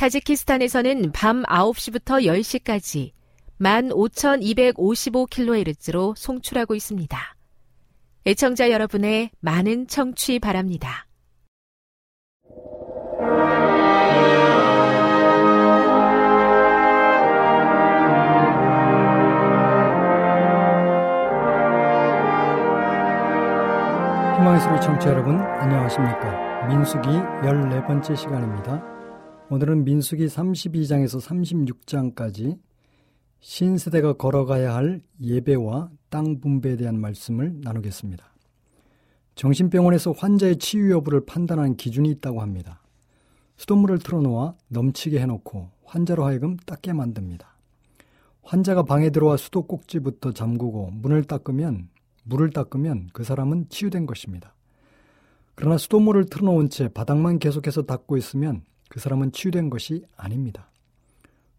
타지키스탄에서는 밤 9시부터 10시까지 15,255kHz로 송출하고 있습니다. 애청자 여러분의 많은 청취 바랍니다. 희망의 소리 청취자 여러분 안녕하십니까 민숙이 14번째 시간입니다 오늘은 민숙이 32장에서 36장까지 신세대가 걸어가야 할 예배와 땅 분배에 대한 말씀을 나누겠습니다. 정신병원에서 환자의 치유 여부를 판단하는 기준이 있다고 합니다. 수돗물을 틀어놓아 넘치게 해놓고 환자로 하여금 닦게 만듭니다. 환자가 방에 들어와 수도 꼭지부터 잠그고 문을 닦으면 물을 닦으면 그 사람은 치유된 것입니다. 그러나 수돗물을 틀어놓은 채 바닥만 계속해서 닦고 있으면 그 사람은 치유된 것이 아닙니다.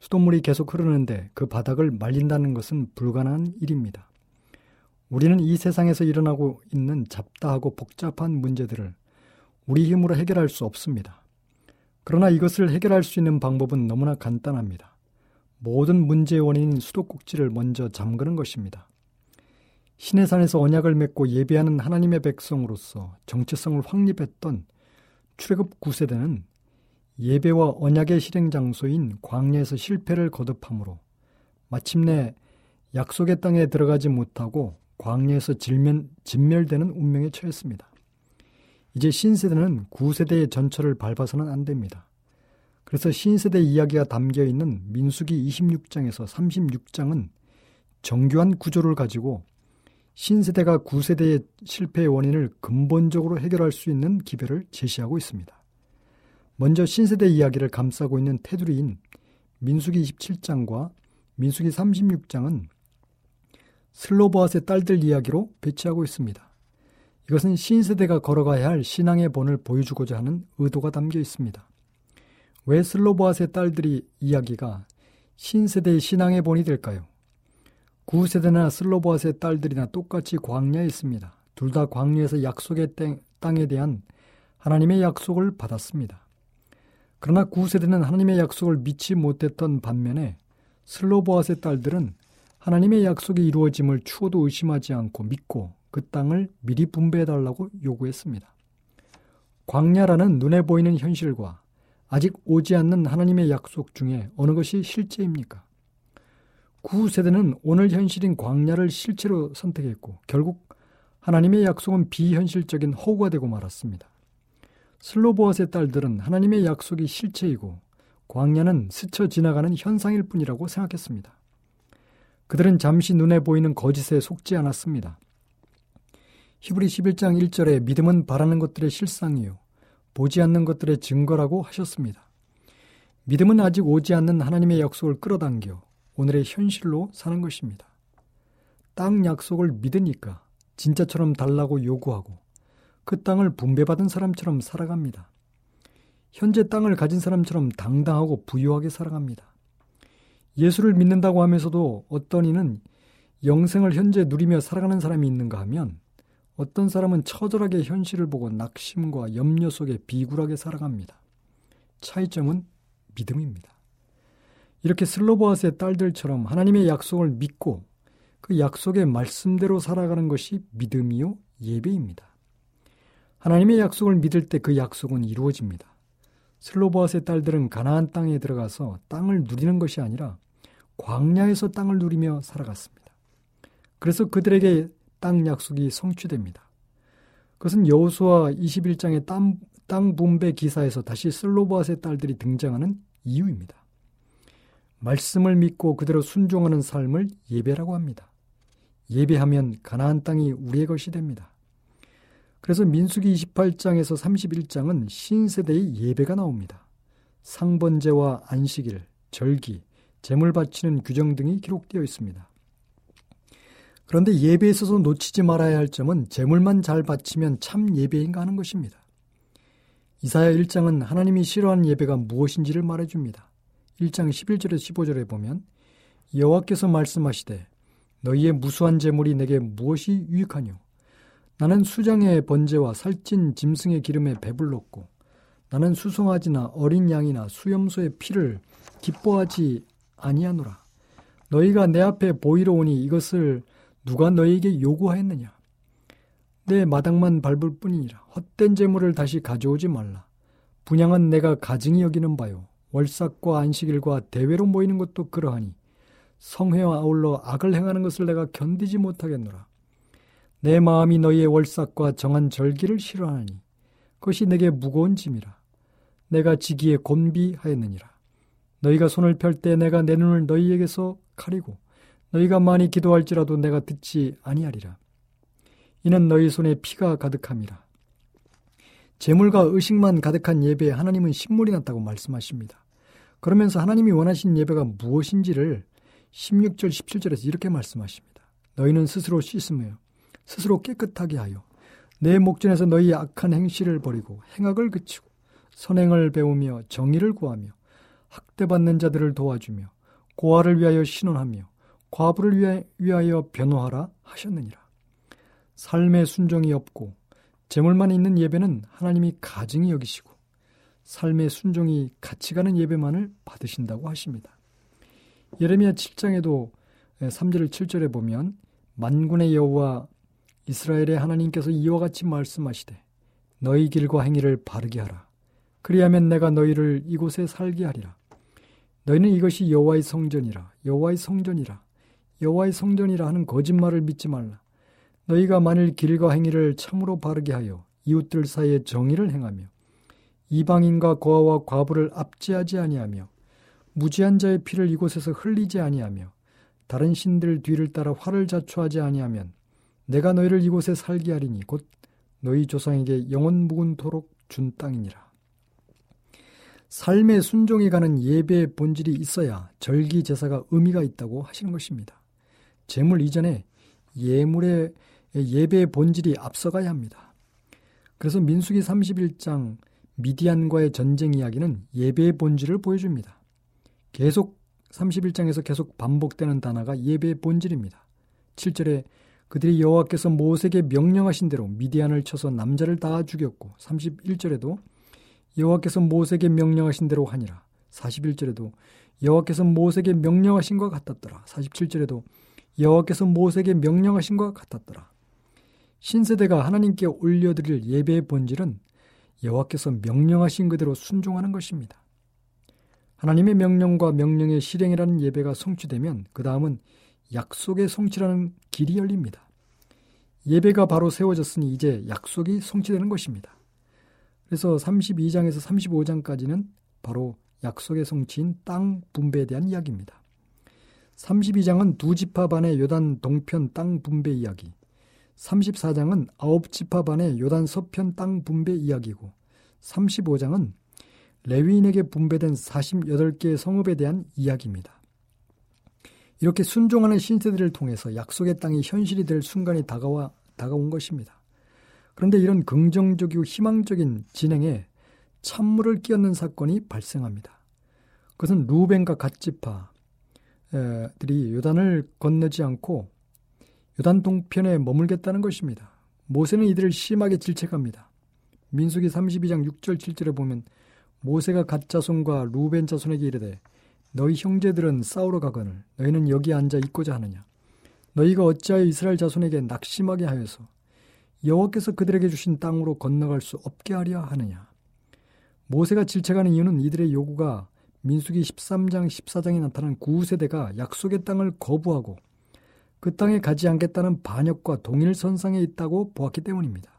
수돗물이 계속 흐르는데 그 바닥을 말린다는 것은 불가능한 일입니다. 우리는 이 세상에서 일어나고 있는 잡다하고 복잡한 문제들을 우리 힘으로 해결할 수 없습니다. 그러나 이것을 해결할 수 있는 방법은 너무나 간단합니다. 모든 문제의 원인인 수도꼭지를 먼저 잠그는 것입니다. 신의 산에서 언약을 맺고 예배하는 하나님의 백성으로서 정체성을 확립했던 출애굽 9세대는 예배와 언약의 실행 장소인 광야에서 실패를 거듭함으로 마침내 약속의 땅에 들어가지 못하고 광야에서 질면, 진멸되는 운명에 처했습니다. 이제 신세대는 9세대의 전철을 밟아서는 안 됩니다. 그래서 신세대 이야기가 담겨 있는 민수기 26장에서 36장은 정교한 구조를 가지고 신세대가 구세대의 실패의 원인을 근본적으로 해결할 수 있는 기별을 제시하고 있습니다. 먼저 신세대 이야기를 감싸고 있는 테두리인 민수기 27장과 민수기 36장은 슬로보아스의 딸들 이야기로 배치하고 있습니다. 이것은 신세대가 걸어가야 할 신앙의 본을 보여주고자 하는 의도가 담겨 있습니다. 왜 슬로보아스의 딸들이 이야기가 신세대의 신앙의 본이 될까요? 구세대나 슬로보아스의 딸들이나 똑같이 광야에 있습니다. 둘 다 광야에서 약속의 땅에 대한 하나님의 약속을 받았습니다. 그러나 구세대는 하나님의 약속을 믿지 못했던 반면에 슬로보아스의 딸들은 하나님의 약속이 이루어짐을 추호도 의심하지 않고 믿고 그 땅을 미리 분배해달라고 요구했습니다. 광야라는 눈에 보이는 현실과 아직 오지 않는 하나님의 약속 중에 어느 것이 실제입니까? 구세대는 오늘 현실인 광야를 실체로 선택했고 결국 하나님의 약속은 비현실적인 허구가 되고 말았습니다. 슬로보아스의 딸들은 하나님의 약속이 실체이고 광야는 스쳐 지나가는 현상일 뿐이라고 생각했습니다. 그들은 잠시 눈에 보이는 거짓에 속지 않았습니다. 히브리 11장 1절에 믿음은 바라는 것들의 실상이요. 보지 않는 것들의 증거라고 하셨습니다. 믿음은 아직 오지 않는 하나님의 약속을 끌어당겨 오늘의 현실로 사는 것입니다. 땅 약속을 믿으니까 진짜처럼 달라고 요구하고 그 땅을 분배받은 사람처럼 살아갑니다. 현재 땅을 가진 사람처럼 당당하고 부유하게 살아갑니다. 예수를 믿는다고 하면서도 어떤 이는 영생을 현재 누리며 살아가는 사람이 있는가 하면 어떤 사람은 처절하게 현실을 보고 낙심과 염려 속에 비굴하게 살아갑니다. 차이점은 믿음입니다. 이렇게 슬로보아스의 딸들처럼 하나님의 약속을 믿고 그 약속의 말씀대로 살아가는 것이 믿음이요 예배입니다. 하나님의 약속을 믿을 때 그 약속은 이루어집니다. 슬로보아스의 딸들은 가나안 땅에 들어가서 땅을 누리는 것이 아니라 광야에서 땅을 누리며 살아갔습니다. 그래서 그들에게 땅 약속이 성취됩니다. 그것은 여호수아 21장의 땅, 땅 분배 기사에서 다시 슬로보아스의 딸들이 등장하는 이유입니다. 말씀을 믿고 그대로 순종하는 삶을 예배라고 합니다. 예배하면 가나안 땅이 우리의 것이 됩니다. 그래서 민수기 28장에서 31장은 신세대의 예배가 나옵니다. 상번제와 안식일, 절기, 제물 바치는 규정 등이 기록되어 있습니다. 그런데 예배에 있어서 놓치지 말아야 할 점은 제물만 잘 바치면 참 예배인가 하는 것입니다. 이사야 1장은 하나님이 싫어하는 예배가 무엇인지를 말해줍니다. 1장 11절에 15절에 보면 여호와께서 말씀하시되 너희의 무수한 제물이 내게 무엇이 유익하뇨 나는 수장의 번제와 살찐 짐승의 기름에 배불렀고 나는 수송아지나 어린 양이나 수염소의 피를 기뻐하지 아니하노라. 너희가 내 앞에 보이러 오니 이것을 누가 너희에게 요구하였느냐? 내 마당만 밟을 뿐이니라. 헛된 재물을 다시 가져오지 말라. 분양은 내가 가증히 여기는 바요. 월삭과 안식일과 대회로 모이는 것도 그러하니 성회와 아울러 악을 행하는 것을 내가 견디지 못하겠노라. 내 마음이 너희의 월삭과 정한 절기를 싫어하니 그것이 내게 무거운 짐이라. 내가 지기에 곤비하였느니라. 너희가 손을 펼 때 내가 내 눈을 너희에게서 가리고 너희가 많이 기도할지라도 내가 듣지 아니하리라. 이는 너희 손에 피가 가득함이라. 재물과 의식만 가득한 예배에 하나님은 신물이 났다고 말씀하십니다. 그러면서 하나님이 원하신 예배가 무엇인지를 16절, 17절에서 이렇게 말씀하십니다. 너희는 스스로 씻으며 스스로 깨끗하게 하여 내 목전에서 너희 악한 행실을 버리고 행악을 그치고 선행을 배우며 정의를 구하며 학대받는 자들을 도와주며 고아를 위하여 신원하며 과부를 위하여 변호하라 하셨느니라. 삶의 순종이 없고 재물만 있는 예배는 하나님이 가증히 여기시고 삶의 순종이 같이 가는 예배만을 받으신다고 하십니다. 예레미야 7장에도 3절 7절에 보면 만군의 여호와 이스라엘의 하나님께서 이와 같이 말씀하시되 너희 길과 행위를 바르게 하라. 그리하면 내가 너희를 이곳에 살게 하리라. 너희는 이것이 여호와의 성전이라 여호와의 성전이라 여호와의 성전이라 하는 거짓말을 믿지 말라. 너희가 만일 길과 행위를 참으로 바르게 하여 이웃들 사이에 정의를 행하며 이방인과 고아와 과부를 압제하지 아니하며 무지한 자의 피를 이곳에서 흘리지 아니하며 다른 신들 뒤를 따라 화를 자초하지 아니하면 내가 너희를 이곳에 살게 하리니 곧 너희 조상에게 영원 묵은토록 준 땅이니라. 삶의 순종이 가는 예배의 본질이 있어야 절기 제사가 의미가 있다고 하시는 것입니다. 제물 이전에 예물의 예배의 본질이 앞서가야 합니다. 그래서 민수기 31장 미디안과의 전쟁 이야기는 예배의 본질을 보여줍니다. 계속 31장에서 계속 반복되는 단어가 예배의 본질입니다. 7절에 그들이 여호와께서 모세에게 명령하신 대로 미디안을 쳐서 남자를 다 죽였고 31절에도 여호와께서 모세에게 명령하신 대로 하니라. 41절에도 여호와께서 모세에게 명령하신 것 같았더라. 47절에도 여호와께서 모세에게 명령하신 것 같았더라. 신세대가 하나님께 올려드릴 예배의 본질은 여호와께서 명령하신 그대로 순종하는 것입니다. 하나님의 명령과 명령의 실행이라는 예배가 성취되면 그 다음은 약속의 성취라는 길이 열립니다. 예배가 바로 세워졌으니 이제 약속이 성취되는 것입니다. 그래서 32장에서 35장까지는 바로 약속의 성취인 땅 분배에 대한 이야기입니다. 32장은 두 지파 반의 요단 동편 땅 분배 이야기, 34장은 아홉 지파 반의 요단 서편 땅 분배 이야기고 35장은 레위인에게 분배된 48개의 성읍에 대한 이야기입니다. 이렇게 순종하는 신세들을 통해서 약속의 땅이 현실이 될 순간이 다가와 다가온 것입니다. 그런데 이런 긍정적이고 희망적인 진행에 찬물을 끼얹는 사건이 발생합니다. 그것은 루벤과 갓지파들이 요단을 건너지 않고 요단 동편에 머물겠다는 것입니다. 모세는 이들을 심하게 질책합니다. 민수기 32장 6절 7절에 보면 모세가 갓 자손과 루벤 자손에게 이르되 너희 형제들은 싸우러 가거늘 너희는 여기 앉아 있고자 하느냐 너희가 어찌하여 이스라엘 자손에게 낙심하게 하여서 여호와께서 그들에게 주신 땅으로 건너갈 수 없게 하려 하느냐 모세가 질책하는 이유는 이들의 요구가 민수기 13장 14장에 나타난 구세대가 약속의 땅을 거부하고 그 땅에 가지 않겠다는 반역과 동일 선상에 있다고 보았기 때문입니다.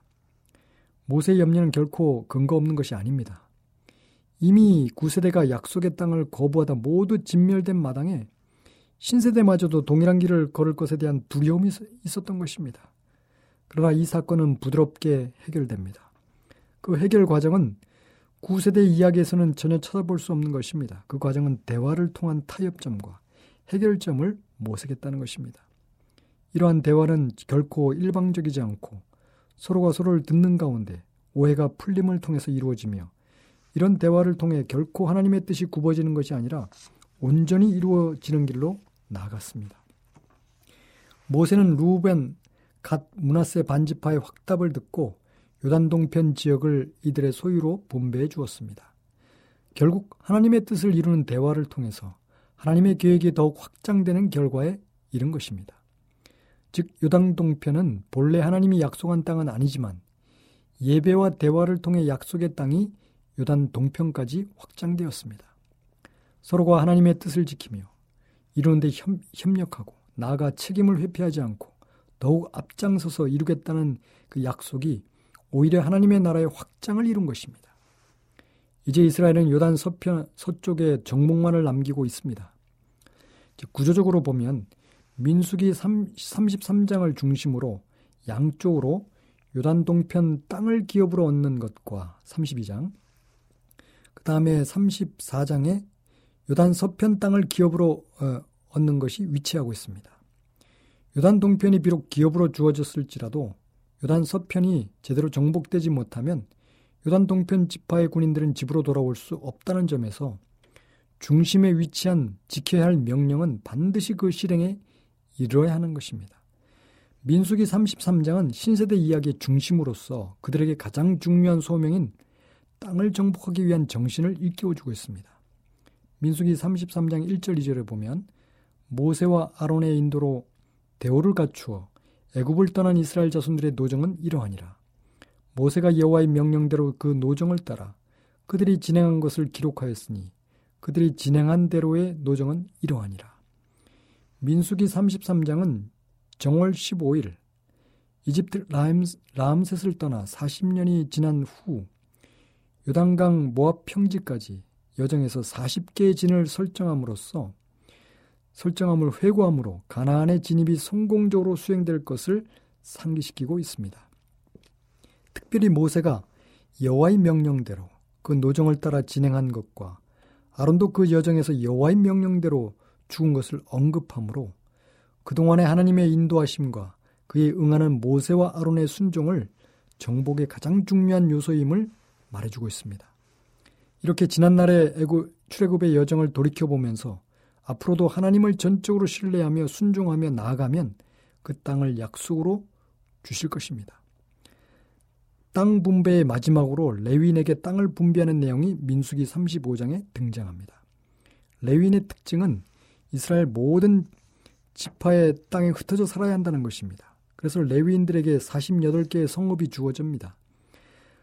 모세의 염려는 결코 근거 없는 것이 아닙니다. 이미 구세대가 약속의 땅을 거부하다 모두 진멸된 마당에 신세대마저도 동일한 길을 걸을 것에 대한 두려움이 있었던 것입니다. 그러나 이 사건은 부드럽게 해결됩니다. 그 해결 과정은 구세대 이야기에서는 전혀 찾아볼 수 없는 것입니다. 그 과정은 대화를 통한 타협점과 해결점을 모색했다는 것입니다. 이러한 대화는 결코 일방적이지 않고 서로가 서로를 듣는 가운데 오해가 풀림을 통해서 이루어지며 이런 대화를 통해 결코 하나님의 뜻이 굽어지는 것이 아니라 온전히 이루어지는 길로 나아갔습니다. 모세는 루벤, 갓 문하세 반지파의 확답을 듣고 요단 동편 지역을 이들의 소유로 분배해 주었습니다. 결국 하나님의 뜻을 이루는 대화를 통해서 하나님의 계획이 더욱 확장되는 결과에 이른 것입니다. 즉 요단 동편은 본래 하나님이 약속한 땅은 아니지만 예배와 대화를 통해 약속의 땅이 요단 동편까지 확장되었습니다. 서로가 하나님의 뜻을 지키며 이루는데 협력하고 나아가 책임을 회피하지 않고 더욱 앞장서서 이루겠다는 그 약속이 오히려 하나님의 나라의 확장을 이룬 것입니다. 이제 이스라엘은 요단 서편 서쪽에 정복만을 남기고 있습니다. 구조적으로 보면 민수기 33장을 중심으로 양쪽으로 요단 동편 땅을 기업으로 얻는 것과 32장, 그 다음에 34장에 요단 서편 땅을 기업으로 어, 얻는 것이 위치하고 있습니다. 요단 동편이 비록 기업으로 주어졌을지라도 요단 서편이 제대로 정복되지 못하면 요단 동편 지파의 군인들은 집으로 돌아올 수 없다는 점에서 중심에 위치한 지켜야 할 명령은 반드시 그 실행에 이루어야 하는 것입니다. 민수기 33장은 신세대 이야기의 중심으로서 그들에게 가장 중요한 소명인 땅을 정복하기 위한 정신을 일깨워주고 있습니다. 민수기 33장 1절 2절에 보면 모세와 아론의 인도로 대오를 갖추어 애굽을 떠난 이스라엘 자손들의 노정은 이러하니라. 모세가 여호와의 명령대로 그 노정을 따라 그들이 진행한 것을 기록하였으니 그들이 진행한 대로의 노정은 이러하니라. 민수기 33장은 정월 15일 이집트 라암셋을 떠나 40년이 지난 후 요단강 모압 평지까지 여정에서 40개의 진을 설정함으로써 설정함을 회고함으로 가나안의 진입이 성공적으로 수행될 것을 상기시키고 있습니다. 특별히 모세가 여호와의 명령대로 그 노정을 따라 진행한 것과 아론도 그 여정에서 여호와의 명령대로 죽은 것을 언급하므로 그동안의 하나님의 인도하심과 그에 응하는 모세와 아론의 순종을 정복의 가장 중요한 요소임을 말해주고 있습니다. 이렇게 지난날의 출애굽의 여정을 돌이켜보면서 앞으로도 하나님을 전적으로 신뢰하며 순종하며 나아가면 그 땅을 약속으로 주실 것입니다. 땅 분배의 마지막으로 레윈에게 땅을 분배하는 내용이 민수기 35장에 등장합니다. 레윈의 특징은 이스라엘 모든 지파의 땅에 흩어져 살아야 한다는 것입니다. 그래서 레위인들에게 48개의 성읍이 주어집니다.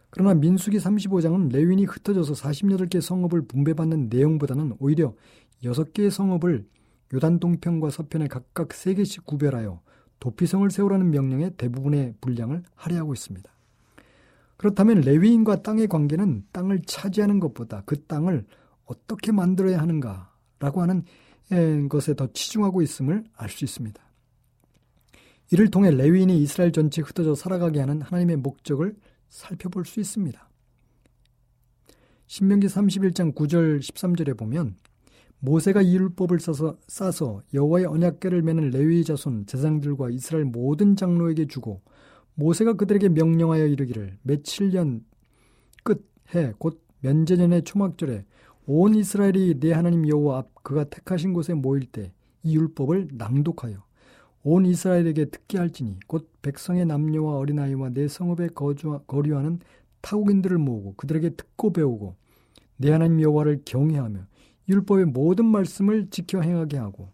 그러나 민수기 35장은 레위인이 흩어져서 48개 성읍을 분배받는 내용보다는 오히려 6개의 성읍을 요단 동편과 서편에 각각 3개씩 구별하여 도피성을 세우라는 명령에 대부분의 분량을 할애하고 있습니다. 그렇다면 레위인과 땅의 관계는 땅을 차지하는 것보다 그 땅을 어떻게 만들어야 하는가라고 하는 것에 더 치중하고 있음을 알 수 있습니다. 이를 통해 레위인이 이스라엘 전체에 흩어져 살아가게 하는 하나님의 목적을 살펴볼 수 있습니다. 신명기 31장 9절 13절에 보면 모세가 이 율법을 싸서, 싸서 여호와의 언약궤를 매는 레위 자손 제사장들과 이스라엘 모든 장로에게 주고 모세가 그들에게 명령하여 이르기를 며칠 년 끝해 곧 면제년의 초막절에 온 이스라엘이 내 하나님 여호와 앞 그가 택하신 곳에 모일 때 이 율법을 낭독하여 온 이스라엘에게 듣게 할지니 곧 백성의 남녀와 어린아이와 내 성읍에 거주, 거류하는 타국인들을 모으고 그들에게 듣고 배우고 내 하나님 여호와를 경외하며 율법의 모든 말씀을 지켜 행하게 하고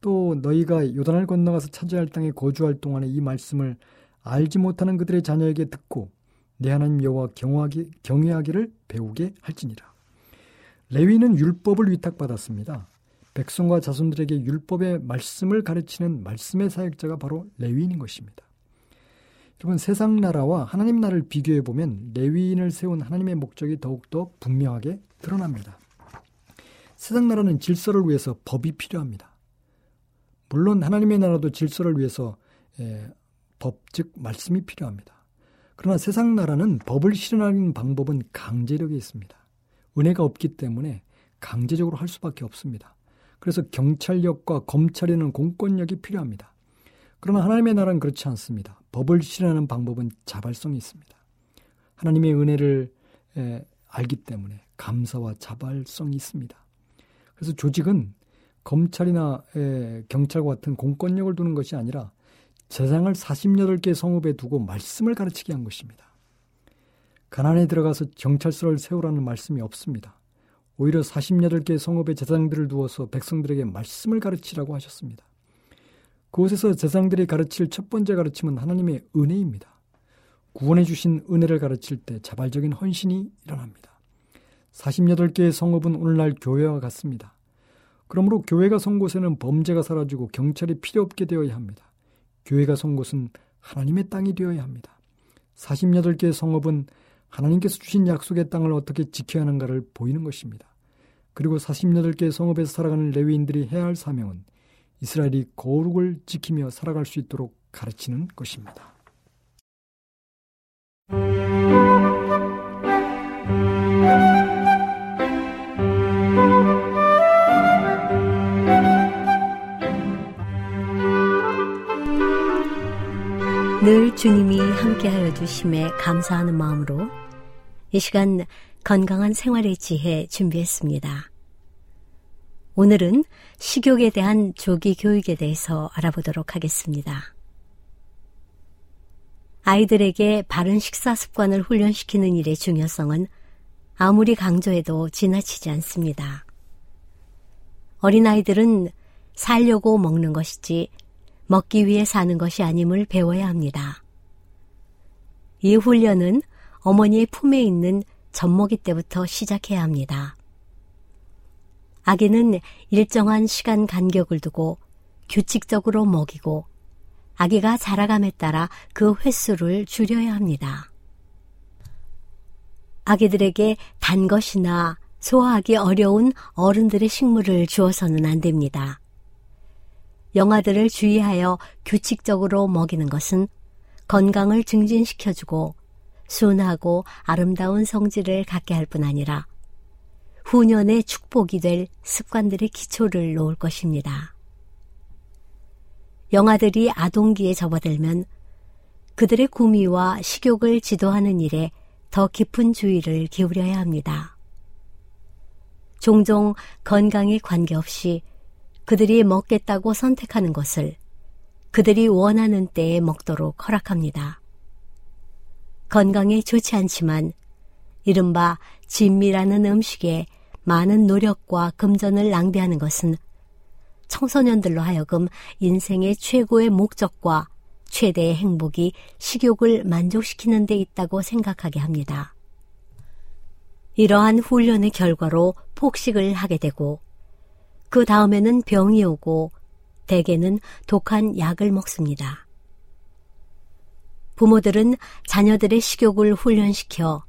또 너희가 요단을 건너가서 차지할 땅에 거주할 동안에 이 말씀을 알지 못하는 그들의 자녀에게 듣고 내 하나님 여호와 경외하기, 경외하기를 배우게 할지니라. 레위는 율법을 위탁받았습니다. 백성과 자손들에게 율법의 말씀을 가르치는 말씀의 사역자가 바로 레위인인 것입니다. 여러분 세상 나라와 하나님 나라를 비교해 보면 레위인을 세운 하나님의 목적이 더욱더 분명하게 드러납니다. 세상 나라는 질서를 위해서 법이 필요합니다. 물론 하나님의 나라도 질서를 위해서 에, 법, 즉 말씀이 필요합니다. 그러나 세상 나라는 법을 실현하는 방법은 강제력이 있습니다. 은혜가 없기 때문에 강제적으로 할 수밖에 없습니다. 그래서 경찰력과 검찰에는 공권력이 필요합니다. 그러나 하나님의 나라는 그렇지 않습니다. 법을 실현하는 방법은 자발성이 있습니다. 하나님의 은혜를 에, 알기 때문에 감사와 자발성이 있습니다. 그래서 조직은 검찰이나 경찰과 같은 공권력을 두는 것이 아니라 재상을 48개 성읍에 두고 말씀을 가르치게 한 것입니다. 가난에 들어가서 경찰서를 세우라는 말씀이 없습니다. 오히려 48개 성읍의 재상들을 두어서 백성들에게 말씀을 가르치라고 하셨습니다. 그곳에서 재상들이 가르칠 첫 번째 가르침은 하나님의 은혜입니다. 구원해 주신 은혜를 가르칠 때 자발적인 헌신이 일어납니다. 48개의 성읍은 오늘날 교회와 같습니다. 그러므로 교회가 선 곳에는 범죄가 사라지고 경찰이 필요 없게 되어야 합니다. 교회가 선 곳은 하나님의 땅이 되어야 합니다. 48개의 성읍은 하나님께서 주신 약속의 땅을 어떻게 지켜야 하는가를 보이는 것입니다. 그리고 48개의 성읍에서 살아가는 레위인들이 해야 할 사명은 이스라엘이 거룩을 지키며 살아갈 수 있도록 가르치는 것입니다. 늘 주님이 함께하여 주심에 감사하는 마음으로 이 시간 건강한 생활의 지혜 준비했습니다. 오늘은 식욕에 대한 조기 교육에 대해서 알아보도록 하겠습니다. 아이들에게 바른 식사 습관을 훈련시키는 일의 중요성은 아무리 강조해도 지나치지 않습니다. 어린아이들은 살려고 먹는 것이지 먹기 위해 사는 것이 아님을 배워야 합니다. 이 훈련은 어머니의 품에 있는 젖먹이 때부터 시작해야 합니다. 아기는 일정한 시간 간격을 두고 규칙적으로 먹이고 아기가 자라감에 따라 그 횟수를 줄여야 합니다. 아기들에게 단 것이나 소화하기 어려운 어른들의 식물을 주어서는 안 됩니다. 영아들을 주의하여 규칙적으로 먹이는 것은 건강을 증진시켜주고 순하고 아름다운 성질을 갖게 할 뿐 아니라 후년의 축복이 될 습관들의 기초를 놓을 것입니다. 영아들이 아동기에 접어들면 그들의 구미와 식욕을 지도하는 일에 더 깊은 주의를 기울여야 합니다. 종종 건강에 관계없이 그들이 먹겠다고 선택하는 것을 그들이 원하는 때에 먹도록 허락합니다. 건강에 좋지 않지만 이른바 진미라는 음식에 많은 노력과 금전을 낭비하는 것은 청소년들로 하여금 인생의 최고의 목적과 최대의 행복이 식욕을 만족시키는 데 있다고 생각하게 합니다. 이러한 훈련의 결과로 폭식을 하게 되고 그 다음에는 병이 오고 대개는 독한 약을 먹습니다. 부모들은 자녀들의 식욕을 훈련시켜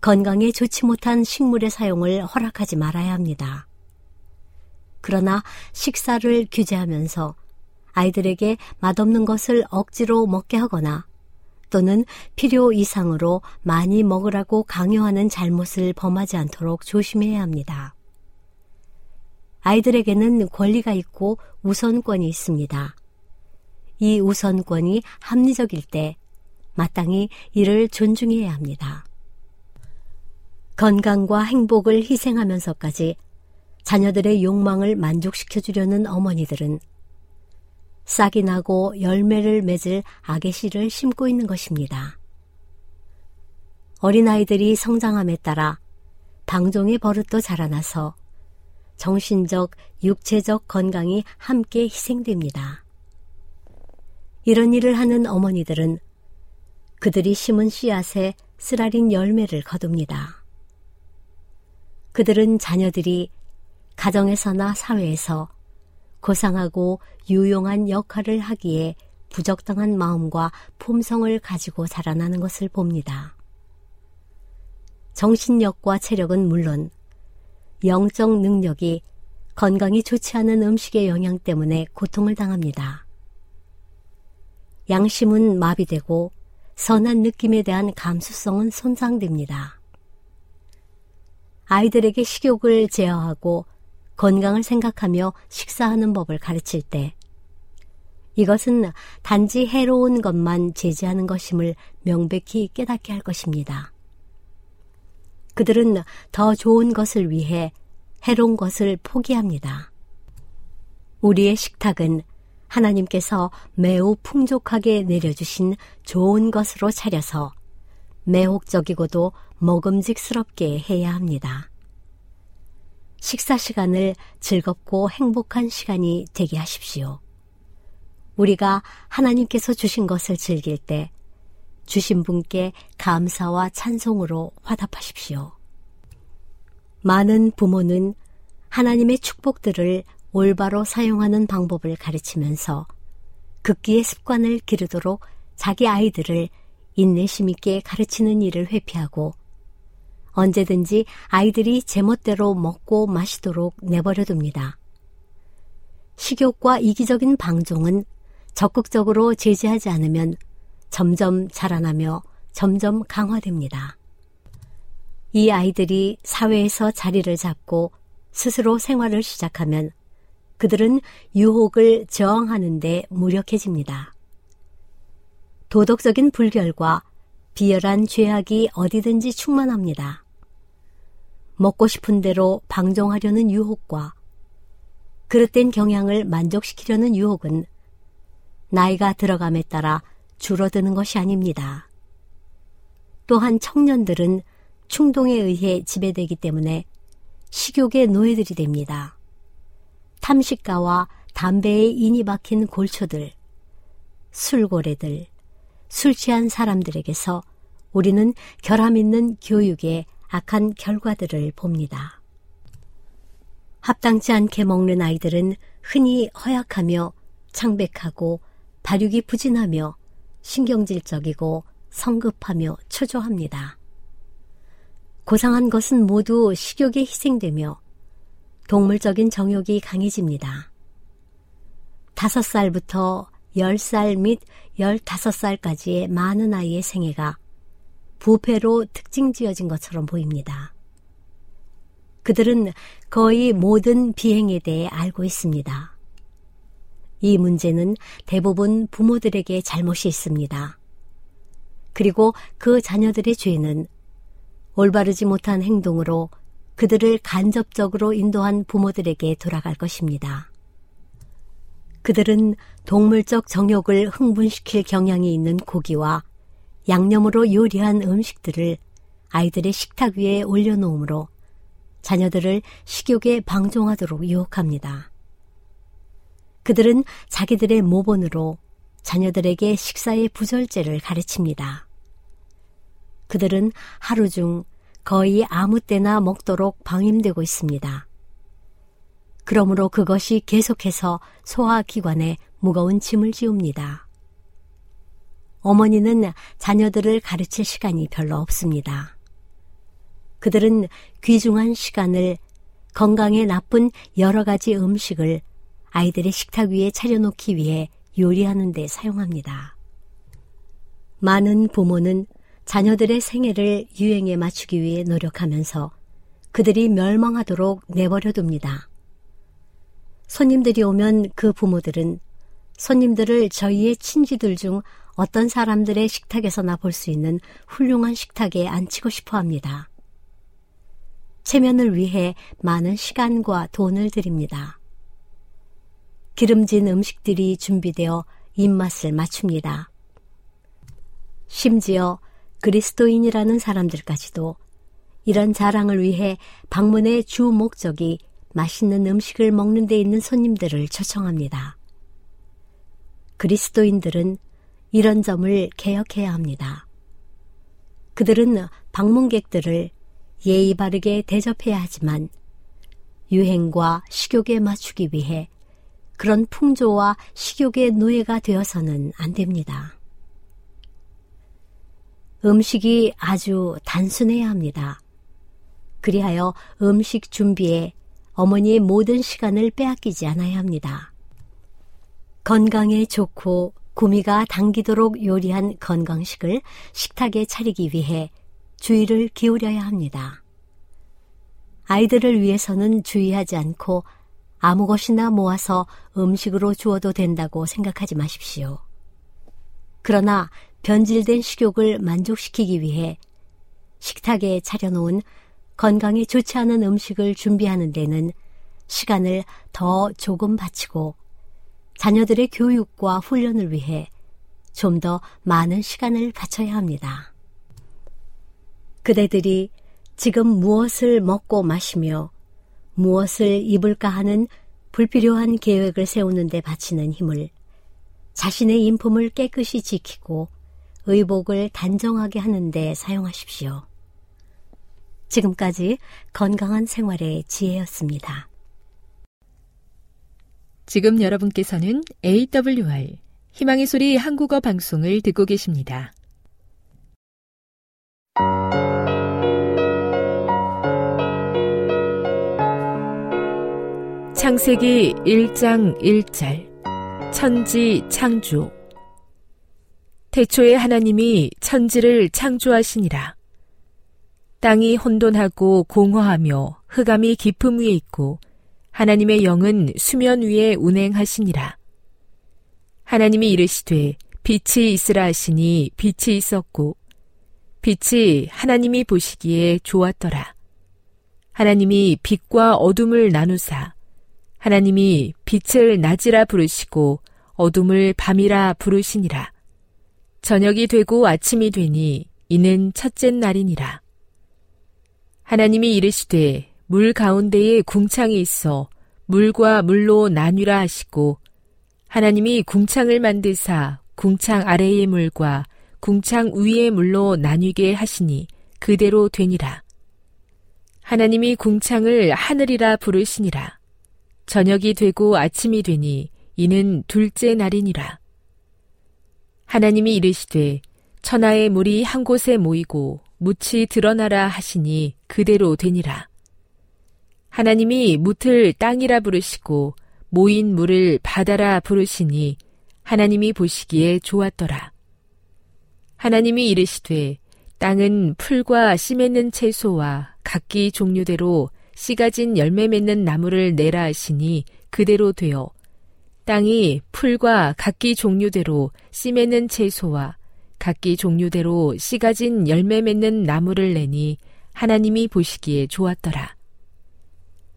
건강에 좋지 못한 식물의 사용을 허락하지 말아야 합니다. 그러나 식사를 규제하면서 아이들에게 맛없는 것을 억지로 먹게 하거나 또는 필요 이상으로 많이 먹으라고 강요하는 잘못을 범하지 않도록 조심해야 합니다. 아이들에게는 권리가 있고 우선권이 있습니다. 이 우선권이 합리적일 때 마땅히 이를 존중해야 합니다. 건강과 행복을 희생하면서까지 자녀들의 욕망을 만족시켜 주려는 어머니들은 싹이 나고 열매를 맺을 악의 씨를 심고 있는 것입니다. 어린아이들이 성장함에 따라 방종의 버릇도 자라나서 정신적, 육체적 건강이 함께 희생됩니다. 이런 일을 하는 어머니들은 그들이 심은 씨앗에 쓰라린 열매를 거둡니다. 그들은 자녀들이 가정에서나 사회에서 고상하고 유용한 역할을 하기에 부적당한 마음과 품성을 가지고 자라나는 것을 봅니다. 정신력과 체력은 물론 영적 능력이 건강이 좋지 않은 음식의 영향 때문에 고통을 당합니다. 양심은 마비되고 선한 느낌에 대한 감수성은 손상됩니다. 아이들에게 식욕을 제어하고 건강을 생각하며 식사하는 법을 가르칠 때 이것은 단지 해로운 것만 제지하는 것임을 명백히 깨닫게 할 것입니다. 그들은 더 좋은 것을 위해 해로운 것을 포기합니다. 우리의 식탁은 하나님께서 매우 풍족하게 내려주신 좋은 것으로 차려서 매혹적이고도 먹음직스럽게 해야 합니다. 식사 시간을 즐겁고 행복한 시간이 되게 하십시오. 우리가 하나님께서 주신 것을 즐길 때 주신 분께 감사와 찬송으로 화답하십시오. 많은 부모는 하나님의 축복들을 올바로 사용하는 방법을 가르치면서 극기의 습관을 기르도록 자기 아이들을 인내심 있게 가르치는 일을 회피하고 언제든지 아이들이 제멋대로 먹고 마시도록 내버려둡니다. 식욕과 이기적인 방종은 적극적으로 제지하지 않으면 점점 자라나며 점점 강화됩니다. 이 아이들이 사회에서 자리를 잡고 스스로 생활을 시작하면 그들은 유혹을 저항하는데 무력해집니다. 도덕적인 불결과 비열한 죄악이 어디든지 충만합니다. 먹고 싶은 대로 방종하려는 유혹과 그릇된 경향을 만족시키려는 유혹은 나이가 들어감에 따라 줄어드는 것이 아닙니다. 또한 청년들은 충동에 의해 지배되기 때문에 식욕의 노예들이 됩니다. 탐식가와 담배에 인이 박힌 골초들, 술고래들, 술 취한 사람들에게서 우리는 결함 있는 교육에 악한 결과들을 봅니다. 합당치 않게 먹는 아이들은 흔히 허약하며 창백하고 발육이 부진하며 신경질적이고 성급하며 초조합니다. 고상한 것은 모두 식욕에 희생되며 동물적인 정욕이 강해집니다. 다섯 살부터 열살및 열다섯 살까지의 많은 아이의 생애가 부패로 특징 지어진 것처럼 보입니다. 그들은 거의 모든 비행에 대해 알고 있습니다. 이 문제는 대부분 부모들에게 잘못이 있습니다. 그리고 그 자녀들의 죄는 올바르지 못한 행동으로 그들을 간접적으로 인도한 부모들에게 돌아갈 것입니다. 그들은 동물적 정욕을 흥분시킬 경향이 있는 고기와 양념으로 요리한 음식들을 아이들의 식탁 위에 올려놓으므로 자녀들을 식욕에 방종하도록 유혹합니다. 그들은 자기들의 모본으로 자녀들에게 식사의 부절제를 가르칩니다. 그들은 하루 중 거의 아무 때나 먹도록 방임되고 있습니다. 그러므로 그것이 계속해서 소화기관에 무거운 짐을 지웁니다. 어머니는 자녀들을 가르칠 시간이 별로 없습니다. 그들은 귀중한 시간을 건강에 나쁜 여러 가지 음식을 아이들의 식탁 위에 차려놓기 위해 요리하는 데 사용합니다. 많은 부모는 자녀들의 생애를 유행에 맞추기 위해 노력하면서 그들이 멸망하도록 내버려 둡니다. 손님들이 오면 그 부모들은 손님들을 저희의 친지들 중 어떤 사람들의 식탁에서나 볼 수 있는 훌륭한 식탁에 앉히고 싶어 합니다. 체면을 위해 많은 시간과 돈을 들입니다. 기름진 음식들이 준비되어 입맛을 맞춥니다. 심지어 그리스도인이라는 사람들까지도 이런 자랑을 위해 방문의 주 목적이 맛있는 음식을 먹는 데 있는 손님들을 초청합니다. 그리스도인들은 이런 점을 개혁해야 합니다. 그들은 방문객들을 예의 바르게 대접해야 하지만 유행과 식욕에 맞추기 위해 그런 풍조와 식욕의 노예가 되어서는 안 됩니다. 음식이 아주 단순해야 합니다. 그리하여 음식 준비에 어머니의 모든 시간을 빼앗기지 않아야 합니다. 건강에 좋고 구미가 당기도록 요리한 건강식을 식탁에 차리기 위해 주의를 기울여야 합니다. 아이들을 위해서는 주의하지 않고 아무 것이나 모아서 음식으로 주어도 된다고 생각하지 마십시오. 그러나 변질된 식욕을 만족시키기 위해 식탁에 차려놓은 건강에 좋지 않은 음식을 준비하는 데는 시간을 더 조금 바치고 자녀들의 교육과 훈련을 위해 좀 더 많은 시간을 바쳐야 합니다. 그대들이 지금 무엇을 먹고 마시며 무엇을 입을까 하는 불필요한 계획을 세우는데 바치는 힘을 자신의 인품을 깨끗이 지키고 의복을 단정하게 하는데 사용하십시오. 지금까지 건강한 생활의 지혜였습니다. 지금 여러분께서는 AWR 희망의 소리 한국어 방송을 듣고 계십니다. 창세기 1장 1절 천지 창조 태초에 하나님이 천지를 창조하시니라. 땅이 혼돈하고 공허하며 흑암이 깊음 위에 있고 하나님의 영은 수면 위에 운행하시니라. 하나님이 이르시되 빛이 있으라 하시니 빛이 있었고 빛이 하나님이 보시기에 좋았더라. 하나님이 빛과 어둠을 나누사 하나님이 빛을 낮이라 부르시고 어둠을 밤이라 부르시니라. 저녁이 되고 아침이 되니 이는 첫째 날이니라. 하나님이 이르시되 물 가운데에 궁창이 있어 물과 물로 나뉘라 하시고 하나님이 궁창을 만드사 궁창 아래의 물과 궁창 위의 물로 나뉘게 하시니 그대로 되니라. 하나님이 궁창을 하늘이라 부르시니라. 저녁이 되고 아침이 되니 이는 둘째 날이니라. 하나님이 이르시되 천하의 물이 한 곳에 모이고 묻이 드러나라 하시니 그대로 되니라. 하나님이 묻을 땅이라 부르시고 모인 물을 바다라 부르시니 하나님이 보시기에 좋았더라. 하나님이 이르시되 땅은 풀과 씨 맺는 채소와 각기 종류대로 씨가 진 열매 맺는 나무를 내라 하시니 그대로 되어 땅이 풀과 각기 종류대로 씨 맺는 채소와 각기 종류대로 씨가 진 열매 맺는 나무를 내니 하나님이 보시기에 좋았더라.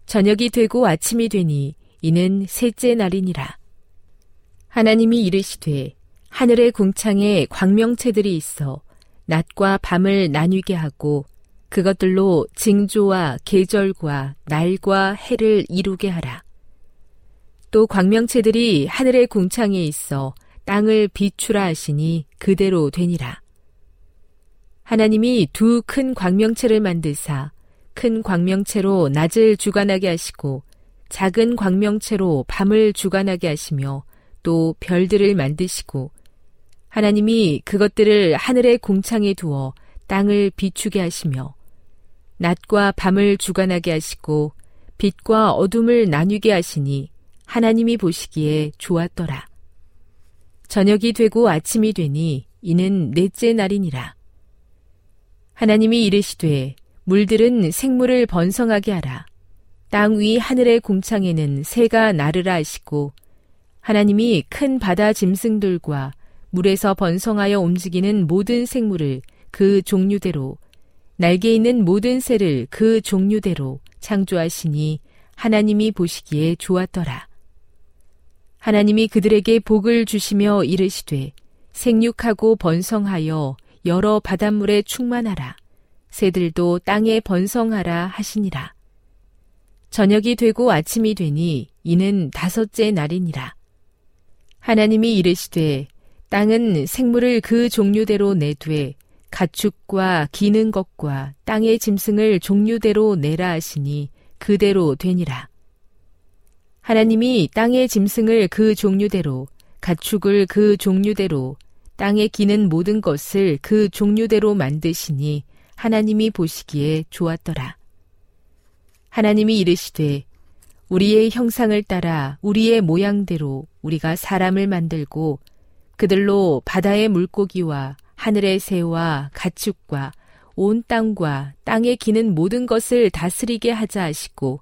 저녁이 되고 아침이 되니 이는 셋째 날이니라. 하나님이 이르시되 하늘의 궁창에 광명체들이 있어 낮과 밤을 나뉘게 하고 그것들로 징조와 계절과 날과 해를 이루게 하라. 또 광명체들이 하늘의 궁창에 있어 땅을 비추라 하시니 그대로 되니라. 하나님이 두 큰 광명체를 만드사 큰 광명체로 낮을 주관하게 하시고 작은 광명체로 밤을 주관하게 하시며 또 별들을 만드시고 하나님이 그것들을 하늘의 궁창에 두어 땅을 비추게 하시며 낮과 밤을 주관하게 하시고 빛과 어둠을 나뉘게 하시니 하나님이 보시기에 좋았더라. 저녁이 되고 아침이 되니 이는 넷째 날이니라. 하나님이 이르시되 물들은 생물을 번성하게 하라. 땅 위 하늘의 공창에는 새가 나르라 하시고 하나님이 큰 바다 짐승들과 물에서 번성하여 움직이는 모든 생물을 그 종류대로 날개 있는 모든 새를 그 종류대로 창조하시니 하나님이 보시기에 좋았더라. 하나님이 그들에게 복을 주시며 이르시되 생육하고 번성하여 여러 바닷물에 충만하라. 새들도 땅에 번성하라 하시니라. 저녁이 되고 아침이 되니 이는 다섯째 날이니라. 하나님이 이르시되 땅은 생물을 그 종류대로 내두에 가축과 기는 것과 땅의 짐승을 종류대로 내라 하시니 그대로 되니라. 하나님이 땅의 짐승을 그 종류대로, 가축을 그 종류대로, 땅에 기는 모든 것을 그 종류대로 만드시니 하나님이 보시기에 좋았더라. 하나님이 이르시되 우리의 형상을 따라 우리의 모양대로 우리가 사람을 만들고 그들로 바다의 물고기와 하늘의 새와 가축과 온 땅과 땅에 기는 모든 것을 다스리게 하자 하시고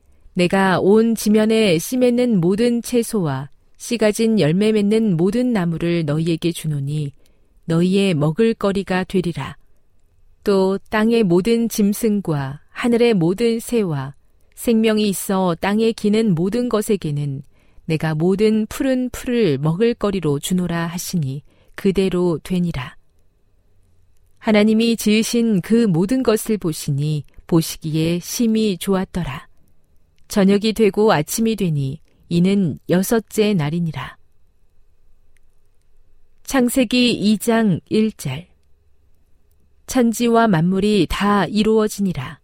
내가 온 지면에 씨 맺는 모든 채소와 씨 가진 열매 맺는 모든 나무를 너희에게 주노니 너희의 먹을 거리가 되리라. 또 땅의 모든 짐승과 하늘의 모든 새와 생명이 있어 땅에 기는 모든 것에게는 내가 모든 푸른 풀을 먹을 거리로 주노라 하시니 그대로 되니라. 하나님이 지으신 그 모든 것을 보시니 보시기에 심히 좋았더라. 저녁이 되고 아침이 되니 이는 여섯째 날이니라. 창세기 2장 1절 천지와 만물이 다 이루어지니라.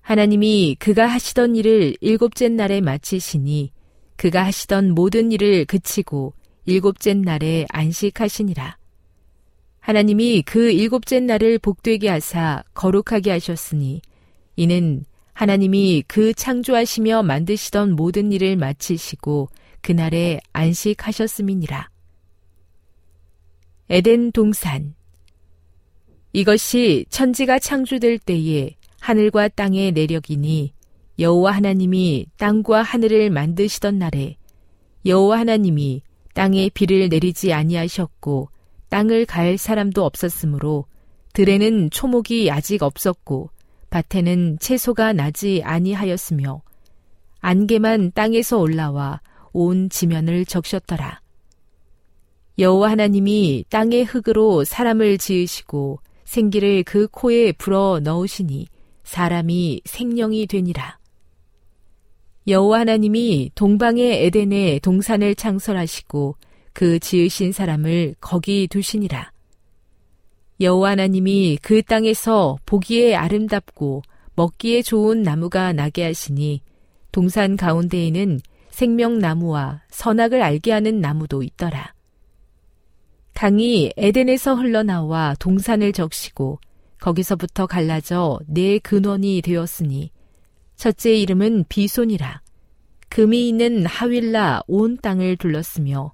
하나님이 그가 하시던 일을 일곱째 날에 마치시니 그가 하시던 모든 일을 그치고 일곱째 날에 안식하시니라. 하나님이 그 일곱째 날을 복되게 하사 거룩하게 하셨으니 이는 하나님이 그 창조하시며 만드시던 모든 일을 마치시고 그날에 안식하셨음이니라. 에덴 동산 이것이 천지가 창조될 때에 하늘과 땅의 내력이니 여호와 하나님이 땅과 하늘을 만드시던 날에 여호와 하나님이 땅에 비를 내리지 아니하셨고 땅을 갈 사람도 없었으므로 들에는 초목이 아직 없었고 밭에는 채소가 나지 아니하였으며 안개만 땅에서 올라와 온 지면을 적셨더라. 여호와 하나님이 땅의 흙으로 사람을 지으시고 생기를 그 코에 불어 넣으시니 사람이 생명이 되니라. 여호와 하나님이 동방의 에덴에 동산을 창설하시고 그 지으신 사람을 거기 두시니라. 여호와 하나님이 그 땅에서 보기에 아름답고 먹기에 좋은 나무가 나게 하시니 동산 가운데에는 생명나무와 선악을 알게 하는 나무도 있더라. 강이 에덴에서 흘러나와 동산을 적시고 거기서부터 갈라져 네 근원이 되었으니 첫째 이름은 비손이라. 금이 있는 하윌라 온 땅을 둘렀으며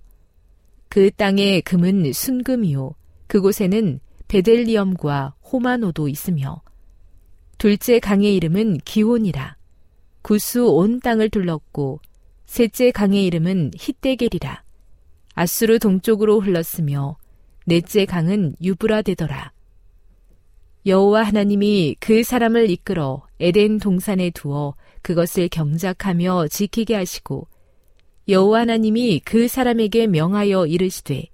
그 땅의 금은 순금이요 그곳에는 베델리엄과 호마노도 있으며 둘째 강의 이름은 기온이라. 구수 온 땅을 둘렀고 셋째 강의 이름은 히데겔이라. 아수르 동쪽으로 흘렀으며 넷째 강은 유브라 되더라. 여호와 하나님이 그 사람을 이끌어 에덴 동산에 두어 그것을 경작하며 지키게 하시고 여호와 하나님이 그 사람에게 명하여 이르시되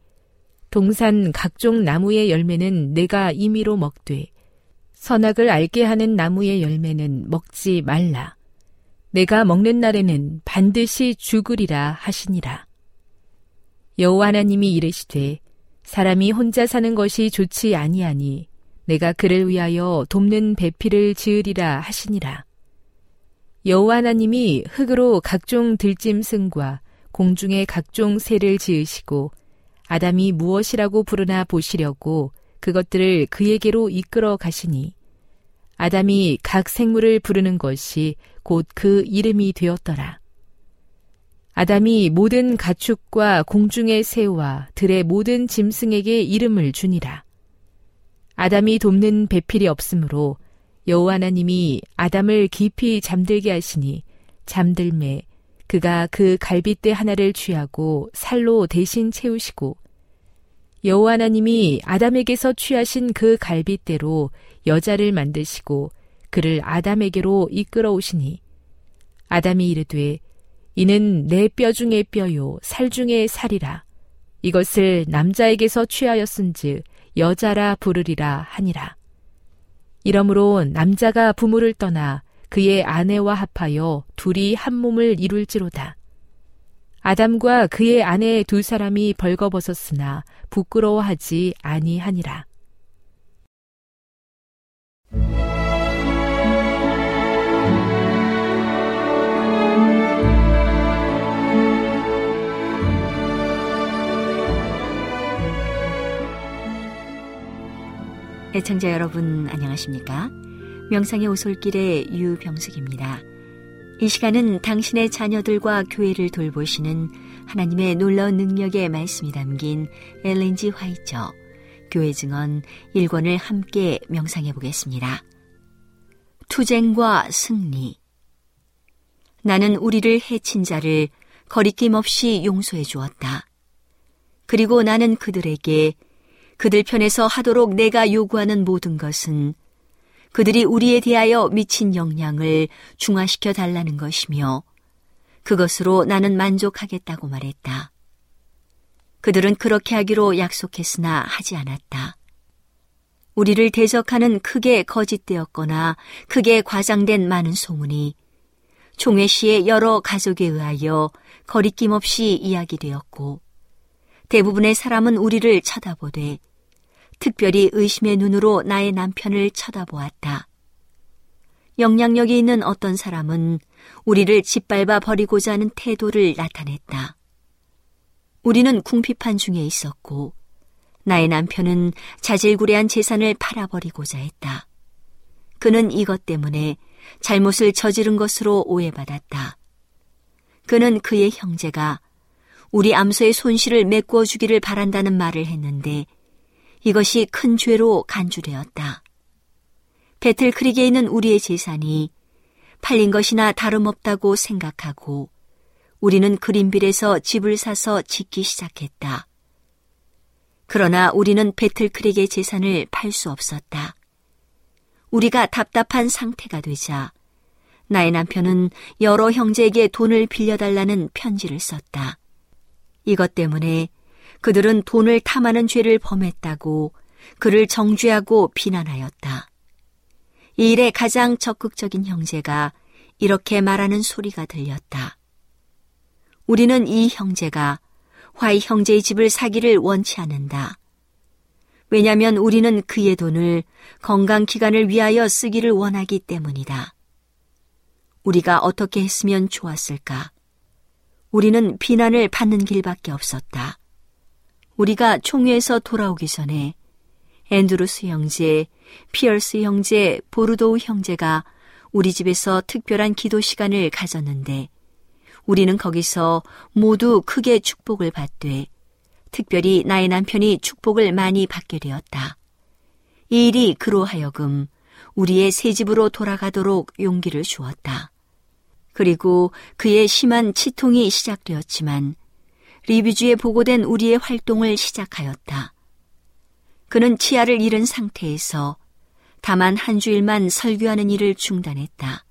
동산 각종 나무의 열매는 내가 임의로 먹되 선악을 알게 하는 나무의 열매는 먹지 말라. 내가 먹는 날에는 반드시 죽으리라 하시니라. 여호와 하나님이 이르시되 사람이 혼자 사는 것이 좋지 아니하니 내가 그를 위하여 돕는 배필을 지으리라 하시니라. 여호와 하나님이 흙으로 각종 들짐승과 공중의 각종 새를 지으시고 아담이 무엇이라고 부르나 보시려고 그것들을 그에게로 이끌어 가시니 아담이 각 생물을 부르는 것이 곧 그 이름이 되었더라. 아담이 모든 가축과 공중의 새와 들의 모든 짐승에게 이름을 주니라. 아담이 돕는 배필이 없으므로 여호와 하나님이 아담을 깊이 잠들게 하시니 잠들매 그가 그 갈빗대 하나를 취하고 살로 대신 채우시고 여호와 하나님이 아담에게서 취하신 그 갈빗대로 여자를 만드시고 그를 아담에게로 이끌어 오시니 아담이 이르되 이는 내 뼈 중의 뼈요 살 중의 살이라. 이것을 남자에게서 취하였은즉 여자라 부르리라 하니라. 이러므로 남자가 부모를 떠나 그의 아내와 합하여 둘이 한 몸을 이룰지로다 아담과 그의 아내 두 사람이 벌거벗었으나 부끄러워하지 아니하니라 애청자 여러분 안녕하십니까? 명상의 오솔길의 유병숙입니다. 이 시간은 당신의 자녀들과 교회를 돌보시는 하나님의 놀라운 능력의 말씀이 담긴 엘렌지 화이처 교회 증언 1권을 함께 명상해 보겠습니다. 투쟁과 승리 나는 우리를 해친 자를 거리낌 없이 용서해 주었다. 그리고 나는 그들에게 그들 편에서 하도록 내가 요구하는 모든 것은 그들이 우리에 대하여 미친 영향을 중화시켜 달라는 것이며 그것으로 나는 만족하겠다고 말했다. 그들은 그렇게 하기로 약속했으나 하지 않았다. 우리를 대적하는 크게 거짓되었거나 크게 과장된 많은 소문이 총회 시의 여러 가족에 의하여 거리낌 없이 이야기되었고 대부분의 사람은 우리를 쳐다보되 특별히 의심의 눈으로 나의 남편을 쳐다보았다. 영향력이 있는 어떤 사람은 우리를 짓밟아 버리고자 하는 태도를 나타냈다. 우리는 궁핍한 중에 있었고, 나의 남편은 자질구레한 재산을 팔아버리고자 했다. 그는 이것 때문에 잘못을 저지른 것으로 오해받았다. 그는 그의 형제가 우리 암소의 손실을 메꾸어 주기를 바란다는 말을 했는데 이것이 큰 죄로 간주되었다. 배틀크릭에 있는 우리의 재산이 팔린 것이나 다름없다고 생각하고 우리는 그린빌에서 집을 사서 짓기 시작했다. 그러나 우리는 배틀크릭의 재산을 팔 수 없었다. 우리가 답답한 상태가 되자 나의 남편은 여러 형제에게 돈을 빌려달라는 편지를 썼다. 이것 때문에 그들은 돈을 탐하는 죄를 범했다고 그를 정죄하고 비난하였다. 이 일에 가장 적극적인 형제가 이렇게 말하는 소리가 들렸다. 우리는 이 형제가 화이 형제의 집을 사기를 원치 않는다. 왜냐하면 우리는 그의 돈을 건강 기간을 위하여 쓰기를 원하기 때문이다. 우리가 어떻게 했으면 좋았을까? 우리는 비난을 받는 길밖에 없었다. 우리가 총회에서 돌아오기 전에 앤드루스 형제, 피얼스 형제, 보르도우 형제가 우리 집에서 특별한 기도 시간을 가졌는데 우리는 거기서 모두 크게 축복을 받되 특별히 나의 남편이 축복을 많이 받게 되었다. 이 일이 그로 하여금 우리의 새 집으로 돌아가도록 용기를 주었다. 그리고 그의 심한 치통이 시작되었지만 리뷰주에 보고된 우리의 활동을 시작하였다. 그는 치아를 잃은 상태에서 다만 한 주일만 설교하는 일을 중단했다.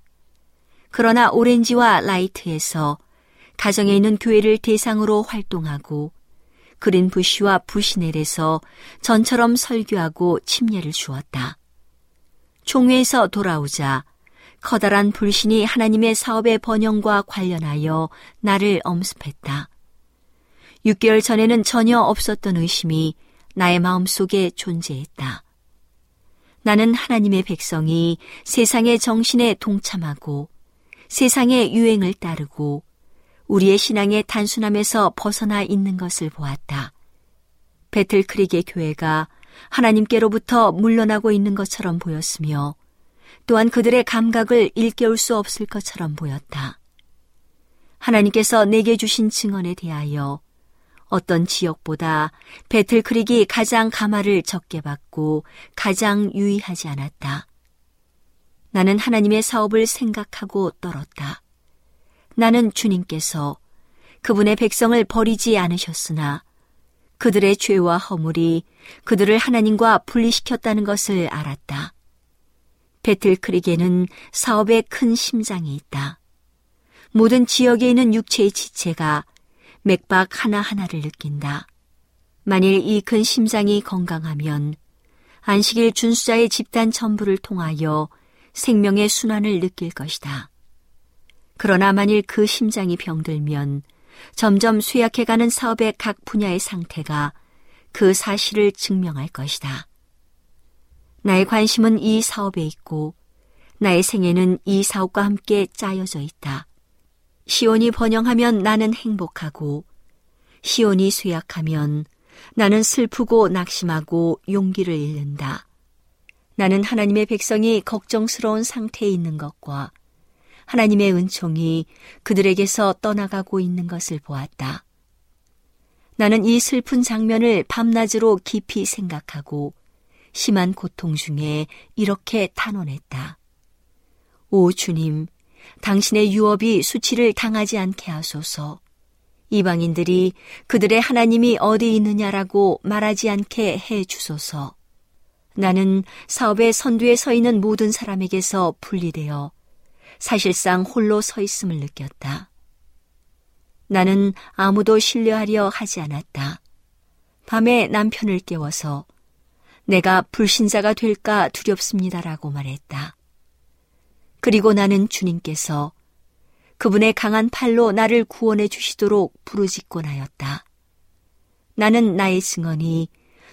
그러나 오렌지와 라이트에서 가정에 있는 교회를 대상으로 활동하고 그린 부시와 부시넬에서 전처럼 설교하고 침례를 주었다. 총회에서 돌아오자 커다란 불신이 하나님의 사업의 번영과 관련하여 나를 엄습했다. 6개월 전에는 전혀 없었던 의심이 나의 마음 속에 존재했다. 나는 하나님의 백성이 세상의 정신에 동참하고 세상의 유행을 따르고 우리의 신앙의 단순함에서 벗어나 있는 것을 보았다. 배틀크릭의 교회가 하나님께로부터 물러나고 있는 것처럼 보였으며 또한 그들의 감각을 일깨울 수 없을 것처럼 보였다. 하나님께서 내게 주신 증언에 대하여 어떤 지역보다 배틀크릭이 가장 가마를 적게 받고 가장 유의하지 않았다. 나는 하나님의 사업을 생각하고 떨었다. 나는 주님께서 그분의 백성을 버리지 않으셨으나 그들의 죄와 허물이 그들을 하나님과 분리시켰다는 것을 알았다. 배틀크릭에는 사업의 큰 심장이 있다. 모든 지역에 있는 육체의 지체가 맥박 하나하나를 느낀다. 만일 이 큰 심장이 건강하면 안식일 준수자의 집단 전부를 통하여 생명의 순환을 느낄 것이다. 그러나 만일 그 심장이 병들면 점점 쇠약해가는 사업의 각 분야의 상태가 그 사실을 증명할 것이다. 나의 관심은 이 사업에 있고 나의 생애는 이 사업과 함께 짜여져 있다. 시온이 번영하면 나는 행복하고 시온이 쇠약하면 나는 슬프고 낙심하고 용기를 잃는다. 나는 하나님의 백성이 걱정스러운 상태에 있는 것과 하나님의 은총이 그들에게서 떠나가고 있는 것을 보았다. 나는 이 슬픈 장면을 밤낮으로 깊이 생각하고 심한 고통 중에 이렇게 탄원했다. 오 주님, 당신의 유업이 수치를 당하지 않게 하소서. 이방인들이 그들의 하나님이 어디 있느냐라고 말하지 않게 해 주소서. 나는 사업의 선두에 서 있는 모든 사람에게서 분리되어 사실상 홀로 서 있음을 느꼈다. 나는 아무도 신뢰하려 하지 않았다. 밤에 남편을 깨워서 내가 불신자가 될까 두렵습니다라고 말했다. 그리고 나는 주님께서 그분의 강한 팔로 나를 구원해 주시도록 부르짖곤 하였다. 나는 나의 증언이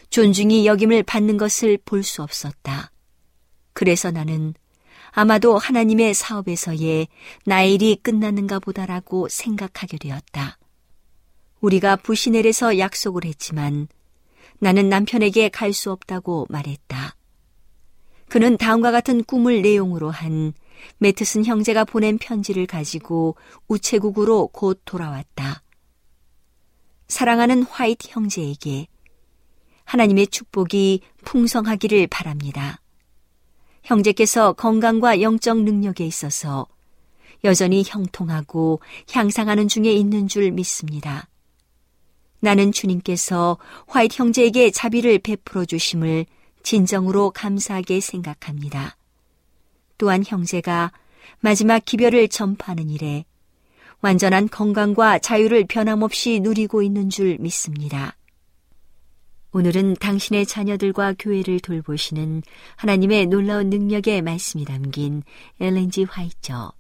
존중이 여김을 받는 것을 볼 수 없었다. 그래서 나는 아마도 하나님의 사업에서의 나의 일이 끝났는가 보다라고 생각하게 되었다. 우리가 부시넬에서 약속을 했지만 나는 남편에게 갈 수 없다고 말했다. 그는 다음과 같은 꿈을 내용으로 한 매트슨 형제가 보낸 편지를 가지고 우체국으로 곧 돌아왔다. 사랑하는 화이트 형제에게 하나님의 축복이 풍성하기를 바랍니다. 형제께서 건강과 영적 능력에 있어서 여전히 형통하고 향상하는 중에 있는 줄 믿습니다. 나는 주님께서 화이트 형제에게 자비를 베풀어 주심을 진정으로 감사하게 생각합니다. 또한 형제가 마지막 기별을 전파하는 일에 완전한 건강과 자유를 변함없이 누리고 있는 줄 믿습니다. 오늘은 당신의 자녀들과 교회를 돌보시는 하나님의 놀라운 능력의 말씀이 담긴 엘렌지 화이처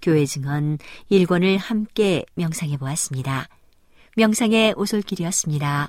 교회 증언 1권을 함께 명상해 보았습니다. 명상의 오솔길이었습니다.